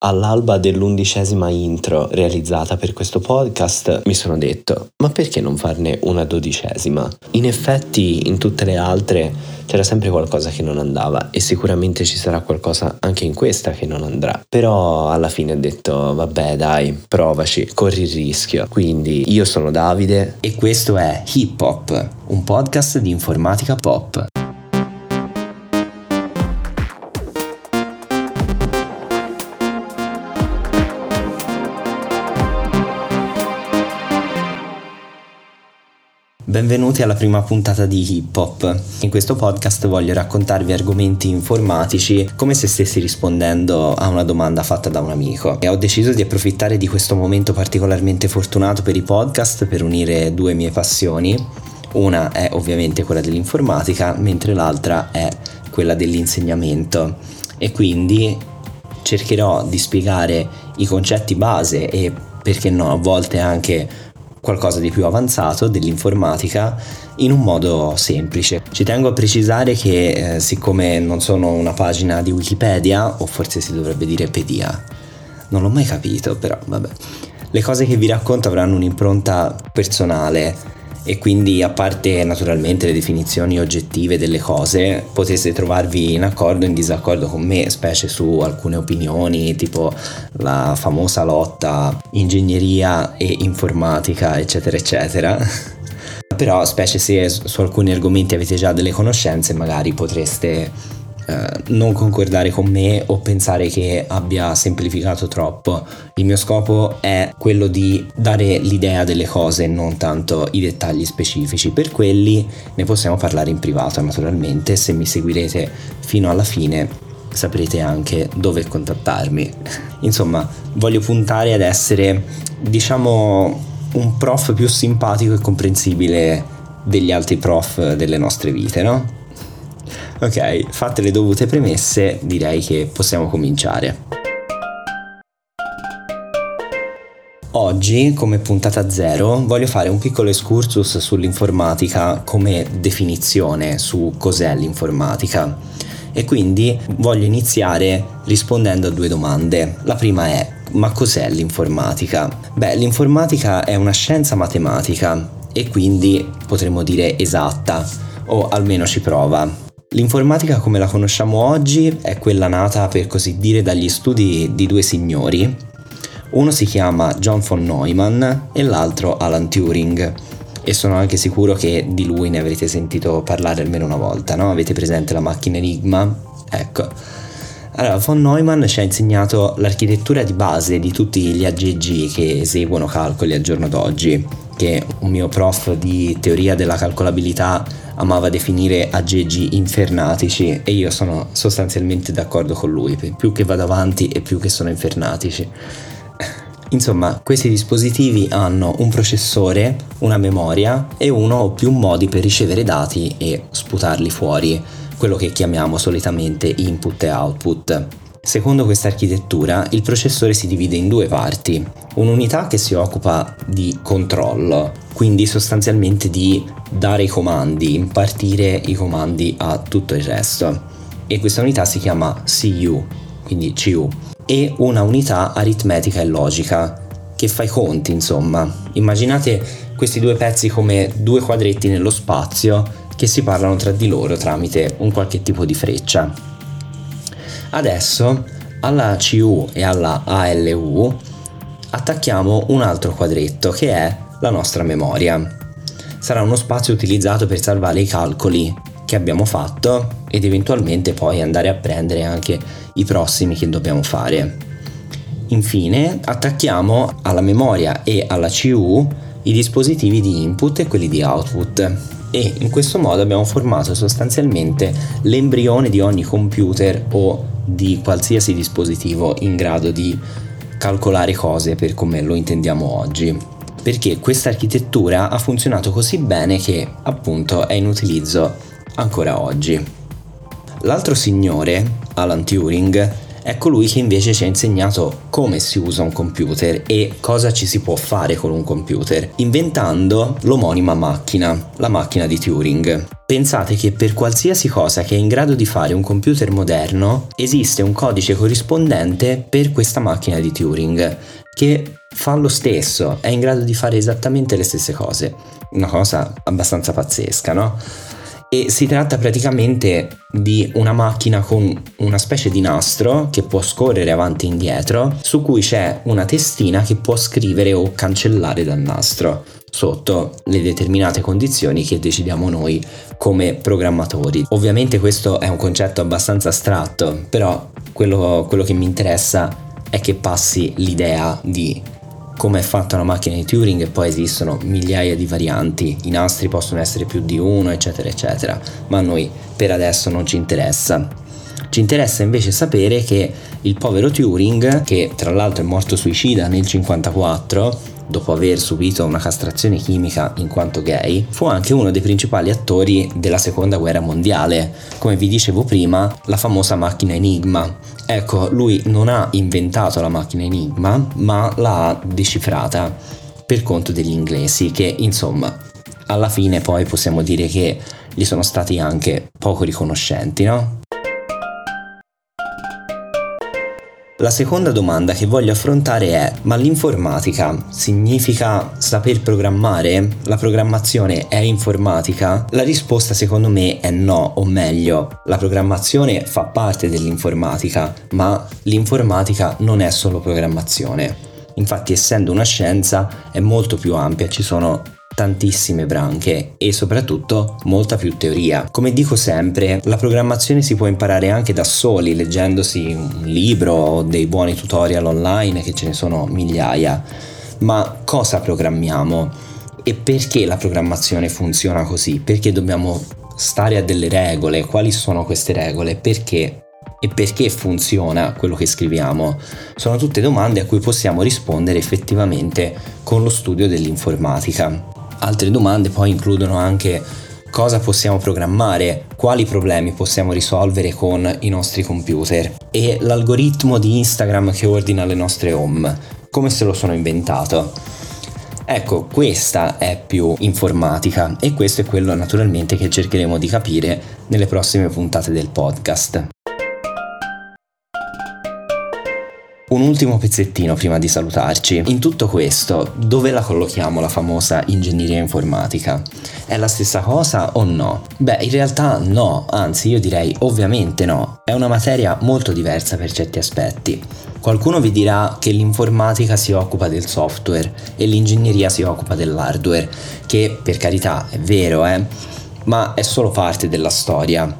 All'alba dell'undicesima intro realizzata per questo podcast mi sono detto ma perché non farne una dodicesima? In effetti in tutte le altre c'era sempre qualcosa che non andava e sicuramente ci sarà qualcosa anche in questa che non andrà. Però alla fine ho detto vabbè dai, provaci, corri il rischio. Quindi io sono Davide e questo è Hip Hop, un podcast di informatica pop. Benvenuti alla prima puntata di Hip Hop. In questo podcast voglio raccontarvi argomenti informatici come se stessi rispondendo a una domanda fatta da un amico. E ho deciso di approfittare di questo momento particolarmente fortunato per i podcast per unire due mie passioni. Una è ovviamente quella dell'informatica, mentre l'altra è quella dell'insegnamento. E quindi cercherò di spiegare i concetti base e perché no, a volte anche qualcosa di più avanzato dell'informatica in un modo semplice. Ci tengo a precisare che eh, siccome non sono una pagina di Wikipedia, o forse si dovrebbe dire pedia, non l'ho mai capito, però vabbè. Le cose che vi racconto avranno un'impronta personale e quindi a parte naturalmente le definizioni oggettive delle cose poteste trovarvi in accordo o in disaccordo con me specie su alcune opinioni tipo la famosa lotta ingegneria e informatica eccetera eccetera. Però specie se su alcuni argomenti avete già delle conoscenze magari potreste eh, non concordare con me o pensare che abbia semplificato troppo. Il mio scopo è quello di dare l'idea delle cose, non tanto i dettagli specifici. Per quelli ne possiamo parlare in privato, naturalmente. Se mi seguirete fino alla fine saprete anche dove contattarmi. Insomma, voglio puntare ad essere, diciamo, un prof più simpatico e comprensibile degli altri prof delle nostre vite, no? Ok, fatte le dovute premesse, direi che possiamo cominciare. Oggi, come puntata zero, voglio fare un piccolo excursus sull'informatica come definizione su cos'è l'informatica. E quindi voglio iniziare rispondendo a due domande. La prima è, ma cos'è l'informatica? Beh, l'informatica è una scienza matematica e quindi potremmo dire esatta, o almeno ci prova. L'informatica come la conosciamo oggi è quella nata per così dire dagli studi di due signori. Uno si chiama John von Neumann e l'altro Alan Turing. E sono anche sicuro che di lui ne avrete sentito parlare almeno una volta, no? Avete presente la macchina Enigma? Ecco. Allora, von Neumann ci ha insegnato l'architettura di base di tutti gli AGG che eseguono calcoli al giorno d'oggi, che un mio prof di teoria della calcolabilità amava definire aggeggi infernatici e io sono sostanzialmente d'accordo con lui, più che vado avanti e più che sono infernatici. Insomma, questi dispositivi hanno un processore, una memoria e uno o più modi per ricevere dati e sputarli fuori, quello che chiamiamo solitamente input e output. Secondo questa architettura, il processore si divide in due parti. Un'unità che si occupa di controllo, quindi sostanzialmente di dare i comandi, impartire i comandi a tutto il resto. E questa unità si chiama CU, quindi CU. E una unità aritmetica e logica, che fa i conti, insomma. Immaginate questi due pezzi come due quadretti nello spazio che si parlano tra di loro tramite un qualche tipo di freccia. Adesso alla CU e alla ALU attacchiamo un altro quadretto che è la nostra memoria. Sarà uno spazio utilizzato per salvare i calcoli che abbiamo fatto ed eventualmente poi andare a prendere anche i prossimi che dobbiamo fare. Infine attacchiamo alla memoria e alla CU i dispositivi di input e quelli di output e in questo modo abbiamo formato sostanzialmente l'embrione di ogni computer o di qualsiasi dispositivo in grado di calcolare cose per come lo intendiamo oggi. Perché questa architettura ha funzionato così bene che appunto è in utilizzo ancora oggi. L'altro signore, Alan Turing, è colui che invece ci ha insegnato come si usa un computer e cosa ci si può fare con un computer, inventando l'omonima macchina, la macchina di Turing. Pensate che per qualsiasi cosa che è in grado di fare un computer moderno esiste un codice corrispondente per questa macchina di Turing che fa lo stesso, è in grado di fare esattamente le stesse cose. Una cosa abbastanza pazzesca, no? E si tratta praticamente di una macchina con una specie di nastro che può scorrere avanti e indietro su cui c'è una testina che può scrivere o cancellare dal nastro sotto le determinate condizioni che decidiamo noi come programmatori. Ovviamente questo è un concetto abbastanza astratto, però quello, quello che mi interessa è che passi l'idea di come è fatta una macchina di Turing e poi esistono migliaia di varianti, i nastri possono essere più di uno, eccetera, eccetera, ma a noi per adesso non ci interessa. Ci interessa invece sapere che il povero Turing, che tra l'altro è morto suicida nel 1954, dopo aver subito una castrazione chimica in quanto gay, fu anche uno dei principali attori della seconda guerra mondiale, come vi dicevo prima, la famosa macchina Enigma. Ecco, lui non ha inventato la macchina Enigma, ma l'ha decifrata per conto degli inglesi, che insomma, alla fine poi possiamo dire che gli sono stati anche poco riconoscenti, no? La seconda domanda che voglio affrontare è, ma l'informatica significa saper programmare? La programmazione è informatica? La risposta secondo me è no, o meglio, la programmazione fa parte dell'informatica, ma l'informatica non è solo programmazione. Infatti essendo una scienza è molto più ampia, ci sono tantissime branche e soprattutto molta più teoria. Come dico sempre, la programmazione si può imparare anche da soli, leggendosi un libro o dei buoni tutorial online, che ce ne sono migliaia. Ma cosa programmiamo? E perché la programmazione funziona così? Perché dobbiamo stare a delle regole? Quali sono queste regole? Perché? e perché funziona quello che scriviamo? Sono tutte domande a cui possiamo rispondere effettivamente con lo studio dell'informatica. Altre domande poi includono anche cosa possiamo programmare, quali problemi possiamo risolvere con i nostri computer e l'algoritmo di Instagram che ordina le nostre home, come se lo sono inventato. Ecco, questa è più informatica e questo è quello naturalmente che cercheremo di capire nelle prossime puntate del podcast. Un ultimo pezzettino prima di salutarci. In tutto questo, dove la collochiamo la famosa ingegneria informatica? È la stessa cosa o no? Beh, in realtà no, anzi io direi ovviamente no. È una materia molto diversa per certi aspetti. Qualcuno vi dirà che l'informatica si occupa del software e l'ingegneria si occupa dell'hardware, che per carità è vero, eh, ma è solo parte della storia.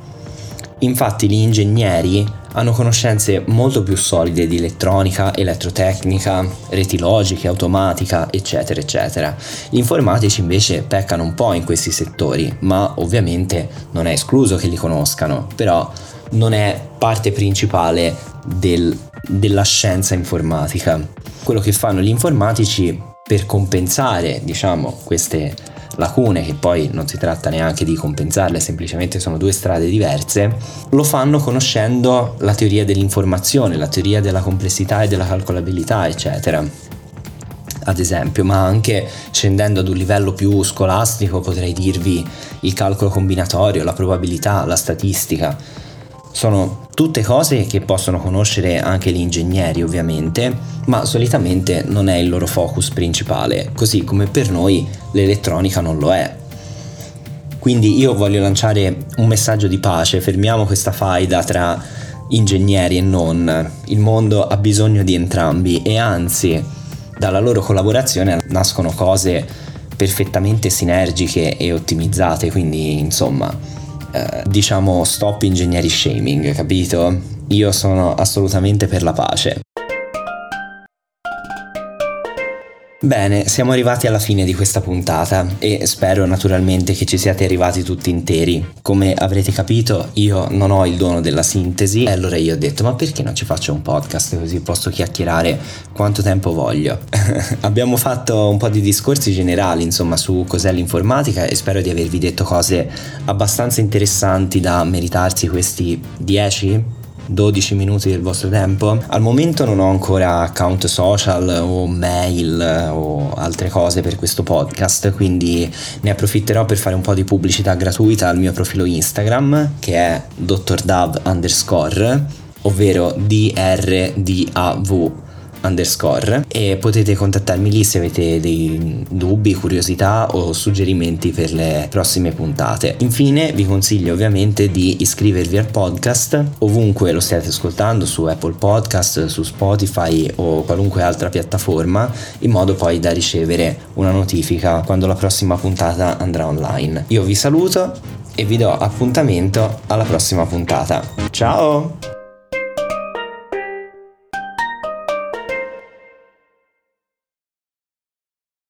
Infatti gli ingegneri hanno conoscenze molto più solide di elettronica, elettrotecnica, reti logiche, automatica, eccetera, eccetera. Gli informatici invece peccano un po' in questi settori, ma ovviamente non è escluso che li conoscano, però non è parte principale del, della scienza informatica. Quello che fanno gli informatici per compensare, diciamo, queste lacune, che poi non si tratta neanche di compensarle, semplicemente sono due strade diverse, lo fanno conoscendo la teoria dell'informazione, la teoria della complessità e della calcolabilità, eccetera. Ad esempio, ma anche scendendo ad un livello più scolastico potrei dirvi il calcolo combinatorio, la probabilità, la statistica sono tutte cose che possono conoscere anche gli ingegneri ovviamente, ma solitamente non è il loro focus principale, così come per noi l'elettronica non lo è. Quindi io voglio lanciare un messaggio di pace, fermiamo questa faida tra ingegneri e non. Il mondo ha bisogno di entrambi e anzi dalla loro collaborazione nascono cose perfettamente sinergiche e ottimizzate, quindi insomma eh, diciamo stop ingegneri shaming, capito? Io sono assolutamente per la pace. Bene, siamo arrivati alla fine di questa puntata e spero naturalmente che ci siate arrivati tutti interi. Come avrete capito, io non ho il dono della sintesi e allora io ho detto ma perché non ci faccio un podcast così posso chiacchierare quanto tempo voglio? Abbiamo fatto un po' di discorsi generali insomma su cos'è l'informatica e spero di avervi detto cose abbastanza interessanti da meritarsi questi 10 12 minuti del vostro tempo. Al momento non ho ancora account social o mail o altre cose per questo podcast, quindi ne approfitterò per fare un po' di pubblicità gratuita al mio profilo Instagram che è drdav underscore, ovvero drdav underscore e potete contattarmi lì se avete dei dubbi, curiosità o suggerimenti per le prossime puntate. Infine vi consiglio ovviamente di iscrivervi al podcast ovunque lo stiate ascoltando su Apple Podcast, su Spotify o qualunque altra piattaforma in modo poi da ricevere una notifica quando la prossima puntata andrà online. Io vi saluto e vi do appuntamento alla prossima puntata. Ciao!